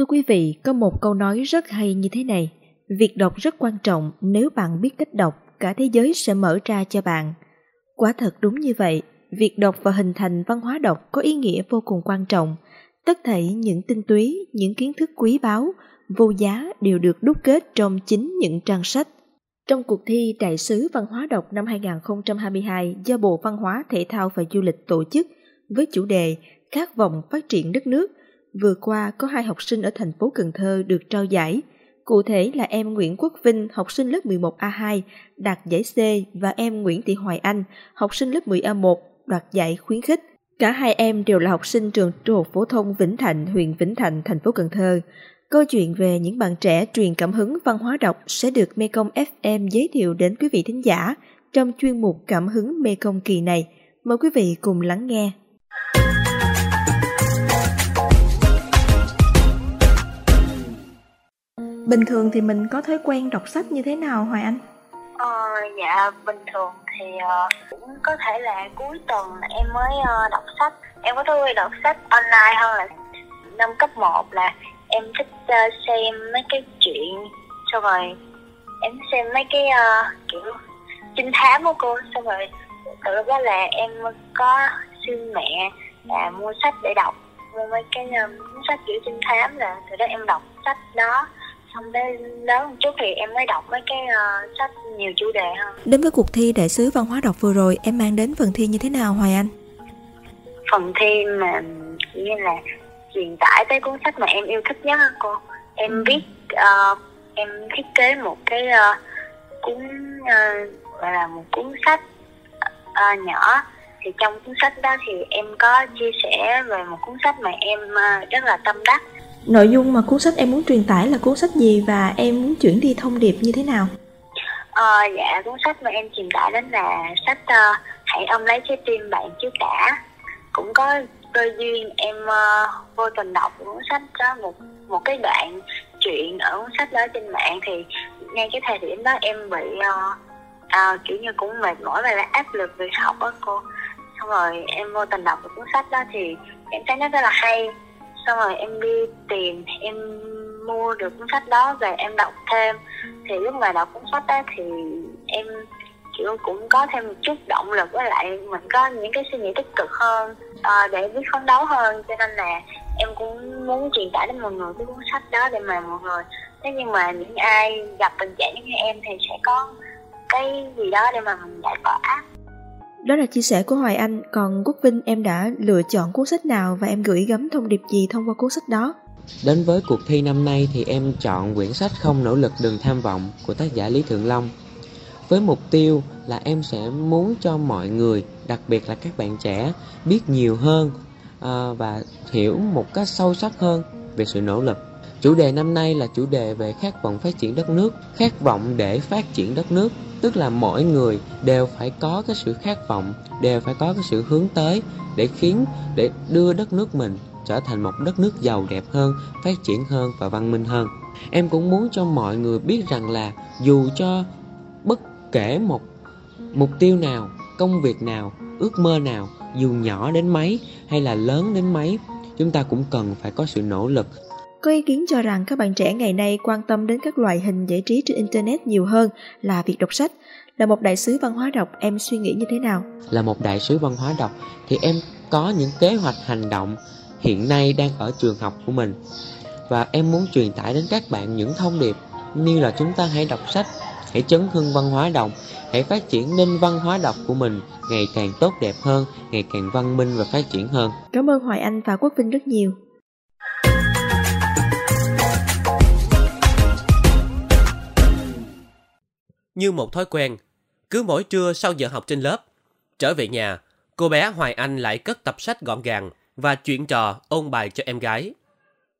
Thưa quý vị, có một câu nói rất hay như thế này. Việc đọc rất quan trọng, nếu bạn biết cách đọc, cả thế giới sẽ mở ra cho bạn. Quả thật đúng như vậy, việc đọc và hình thành văn hóa đọc có ý nghĩa vô cùng quan trọng. Tất thảy những tinh túy, những kiến thức quý báu, vô giá đều được đúc kết trong chính những trang sách. Trong cuộc thi Đại sứ Văn hóa đọc năm 2022 do Bộ Văn hóa, Thể thao và Du lịch tổ chức với chủ đề Khát vọng phát triển đất nước, vừa qua có hai học sinh ở thành phố Cần Thơ được trao giải. Cụ thể là em Nguyễn Quốc Vinh, học sinh lớp 11A2, đạt giải C và em Nguyễn Thị Hoài Anh, học sinh lớp 10A1, đoạt giải khuyến khích. Cả hai em đều là học sinh trường trung học phổ thông Vĩnh Thạnh, huyện Vĩnh Thạnh, thành phố Cần Thơ. Câu chuyện về những bạn trẻ truyền cảm hứng văn hóa đọc sẽ được Mekong FM giới thiệu đến quý vị thính giả trong chuyên mục Cảm hứng Mekong kỳ này. Mời quý vị cùng lắng nghe. Bình thường thì mình có thói quen đọc sách như thế nào Hoài Anh? Ờ, dạ bình thường thì uh, cũng có thể là cuối tuần em mới uh, đọc sách. Em có thói quen đọc sách online hơn là năm cấp 1 là em thích uh, xem mấy cái chuyện. Xong rồi em xem mấy cái uh, kiểu trinh thám của cô. Xong rồi từ lúc đó là em có xin mẹ là mua sách để đọc. Mua mấy cái um, sách kiểu trinh thám là từ đó em đọc sách đó xong đến lớn một chút thì em mới đọc mấy cái uh, sách nhiều chủ đề hơn Đến với cuộc thi đại sứ văn hóa đọc vừa rồi em mang đến phần thi như thế nào Hoài Anh? phần thi mà như là truyền tải tới cuốn sách mà em yêu thích nhất cô em Ừ. viết uh, em thiết kế một cái uh, cuốn uh, gọi là một cuốn sách uh, nhỏ thì trong cuốn sách đó thì em có chia sẻ về một cuốn sách mà em uh, rất là tâm đắc Nội dung mà cuốn sách em muốn truyền tải là cuốn sách gì và em muốn chuyển đi thông điệp như thế nào? Ờ, dạ cuốn sách mà em truyền tải đến là sách uh, Hãy ôm lấy trái tim bạn trước đã cũng có cơ duyên em uh, vô tình đọc cuốn sách đó một một cái đoạn chuyện ở cuốn sách đó trên mạng. Thì ngay cái thời điểm đó em bị uh, uh, kiểu như cũng mệt mỏi và là áp lực về học á cô. Xong rồi em vô tình đọc được cuốn sách đó thì em thấy nó rất là hay xong rồi em đi tìm em mua được cuốn sách đó về em đọc thêm. Thì lúc mà đọc cuốn sách đó thì em kiểu cũng có thêm một chút động lực với lại mình có những cái suy nghĩ tích cực hơn à, để biết phấn đấu hơn. Cho nên là em cũng muốn truyền tải đến mọi người cái cuốn sách đó để mà mọi người thế nhưng mà những ai gặp tình trạng như em thì sẽ có cái gì đó để mà mình giải tỏa. Đó là chia sẻ của Hoài Anh, còn Quốc Vinh em đã lựa chọn cuốn sách nào và em gửi gắm thông điệp gì thông qua cuốn sách đó? Đến với cuộc thi năm nay thì em chọn quyển sách Không nỗ lực đừng tham vọng của tác giả Lý Thượng Long. Với mục tiêu là em sẽ muốn cho mọi người, đặc biệt là các bạn trẻ, biết nhiều hơn à, và hiểu một cách sâu sắc hơn về sự nỗ lực. Chủ đề năm nay là chủ đề về khát vọng phát triển đất nước, khát vọng để phát triển đất nước, tức là mỗi người đều phải có cái sự khát vọng, đều phải có cái sự hướng tới để khiến để đưa đất nước mình trở thành một đất nước giàu đẹp hơn, phát triển hơn và văn minh hơn. Em cũng muốn cho mọi người biết rằng là dù cho bất kể một mục tiêu nào, công việc nào, ước mơ nào, dù nhỏ đến mấy hay là lớn đến mấy, chúng ta cũng cần phải có sự nỗ lực có ý kiến cho rằng các bạn trẻ ngày nay quan tâm đến các loại hình giải trí trên Internet nhiều hơn là việc đọc sách. Là một đại sứ văn hóa đọc, em suy nghĩ như thế nào? là một đại sứ văn hóa đọc thì em có những kế hoạch hành động hiện nay đang ở trường học của mình và em muốn truyền tải đến các bạn những thông điệp như là chúng ta hãy đọc sách hãy chấn hưng văn hóa đọc hãy phát triển nên văn hóa đọc của mình ngày càng tốt đẹp hơn ngày càng văn minh và phát triển hơn Cảm ơn Hoài Anh và Quốc Vinh rất nhiều. Như một thói quen, cứ mỗi trưa sau giờ học trên lớp, trở về nhà, cô bé Hoài Anh lại cất tập sách gọn gàng và chuyện trò ôn bài cho em gái.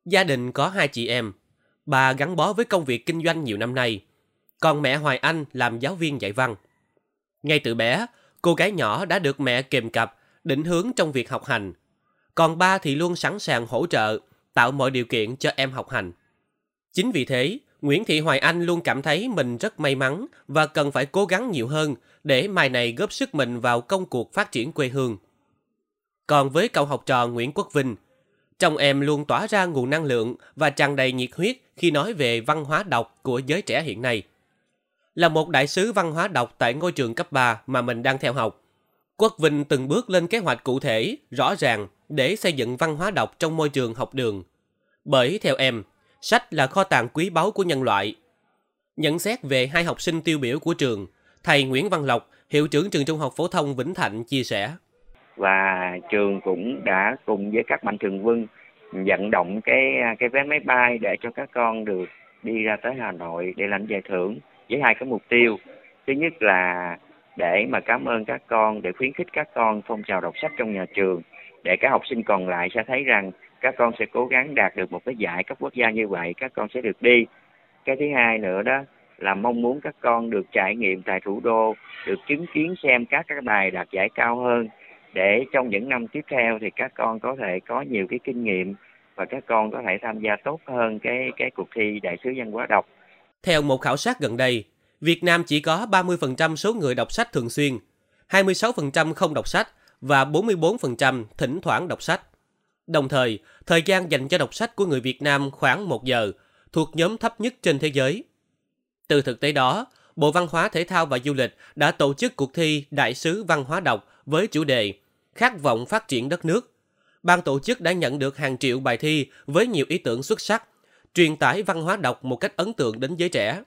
Gia đình có hai chị em, bà gắn bó với công việc kinh doanh nhiều năm nay, còn mẹ Hoài Anh làm giáo viên dạy văn. Ngay từ bé, cô gái nhỏ đã được mẹ kèm cặp, định hướng trong việc học hành. Còn ba thì luôn sẵn sàng hỗ trợ, tạo mọi điều kiện cho em học hành. Chính vì thế, Nguyễn Thị Hoài Anh luôn cảm thấy mình rất may mắn và cần phải cố gắng nhiều hơn để mai này góp sức mình vào công cuộc phát triển quê hương. Còn với cậu học trò Nguyễn Quốc Vinh, Trong em luôn tỏa ra nguồn năng lượng và tràn đầy nhiệt huyết khi nói về văn hóa đọc của giới trẻ hiện nay. Là một đại sứ văn hóa đọc tại ngôi trường cấp 3 mà mình đang theo học, Quốc Vinh từng bước lên kế hoạch cụ thể, rõ ràng để xây dựng văn hóa đọc trong môi trường học đường. Bởi theo em, sách là kho tàng quý báu của nhân loại. Nhận xét về hai học sinh tiêu biểu của trường, thầy Nguyễn Văn Lộc, hiệu trưởng trường Trung học phổ thông Vĩnh Thạnh chia sẻ. Và trường cũng đã cùng với các mạnh thường quân vận động cái cái vé máy bay để cho các con được đi ra tới Hà Nội để lãnh giải thưởng với hai cái mục tiêu. Thứ nhất là để mà cảm ơn các con, để khuyến khích các con phong trào đọc sách trong nhà trường, để các học sinh còn lại sẽ thấy rằng các con sẽ cố gắng đạt được một cái giải cấp quốc gia như vậy, các con sẽ được đi. Cái thứ hai nữa đó là mong muốn các con được trải nghiệm tại thủ đô, được chứng kiến xem các cái bài đạt giải cao hơn để trong những năm tiếp theo thì các con có thể có nhiều cái kinh nghiệm và các con có thể tham gia tốt hơn cái cái cuộc thi đại sứ văn hóa đọc. Theo một khảo sát gần đây, Việt Nam chỉ có 30% số người đọc sách thường xuyên, 26% không đọc sách và 44% thỉnh thoảng đọc sách. Đồng thời, thời gian dành cho đọc sách của người Việt Nam khoảng 1 giờ, thuộc nhóm thấp nhất trên thế giới. Từ thực tế đó, Bộ Văn hóa Thể thao và Du lịch đã tổ chức cuộc thi Đại sứ Văn hóa đọc với chủ đề Khát vọng phát triển đất nước. Ban tổ chức đã nhận được hàng triệu bài thi với nhiều ý tưởng xuất sắc, truyền tải văn hóa đọc một cách ấn tượng đến giới trẻ.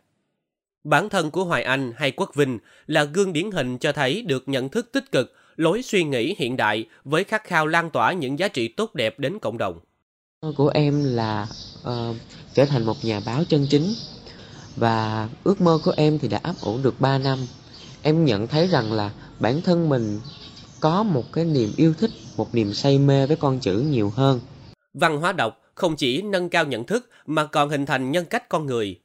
Bản thân của Hoài Anh hay Quốc Vinh là gương điển hình cho thấy được nhận thức tích cực, lối suy nghĩ hiện đại với khát khao lan tỏa những giá trị tốt đẹp đến cộng đồng. Của em là uh, trở thành một nhà báo chân chính và ước mơ của em thì đã ấp ủ được 3 năm. Em nhận thấy rằng là bản thân mình có một cái niềm yêu thích, một niềm say mê với con chữ nhiều hơn. Văn hóa đọc không chỉ nâng cao nhận thức mà còn hình thành nhân cách con người,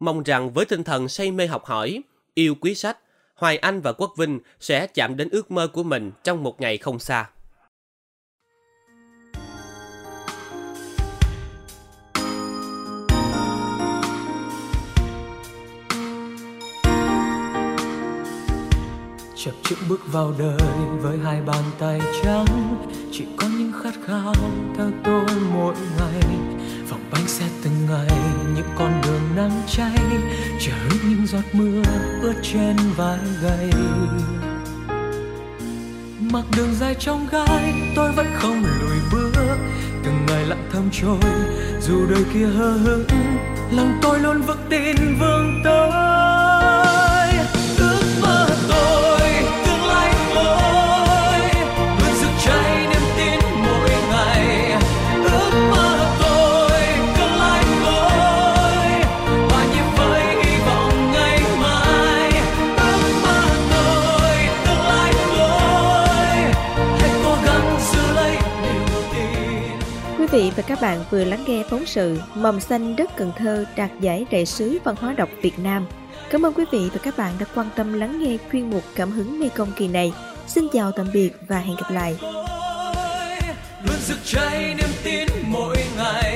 Mong rằng với tinh thần say mê học hỏi, yêu quý sách, Hoài Anh và Quốc Vinh sẽ chạm đến ước mơ của mình trong một ngày không xa. chập chững bước vào đời với hai bàn tay trắng chỉ có những khát khao theo tôi mỗi ngày vòng bánh xe từng ngày những con đường nắng cháy, chờ hứng những giọt mưa ướt trên vai gầy. Mặc đường dài trong gai, tôi vẫn không lùi bước. Từng ngày lặng thầm trôi, dù đời kia hờ hững, lòng tôi luôn vững tin vương tới vị và các bạn vừa lắng nghe phóng sự Mầm xanh đất Cần Thơ đạt giải đại sứ văn hóa đọc Việt Nam. Cảm ơn quý vị và các bạn đã quan tâm lắng nghe chuyên mục Cảm hứng Mê Công kỳ này. Xin chào tạm biệt và hẹn gặp lại. luôn rực cháy niềm tin mỗi ngày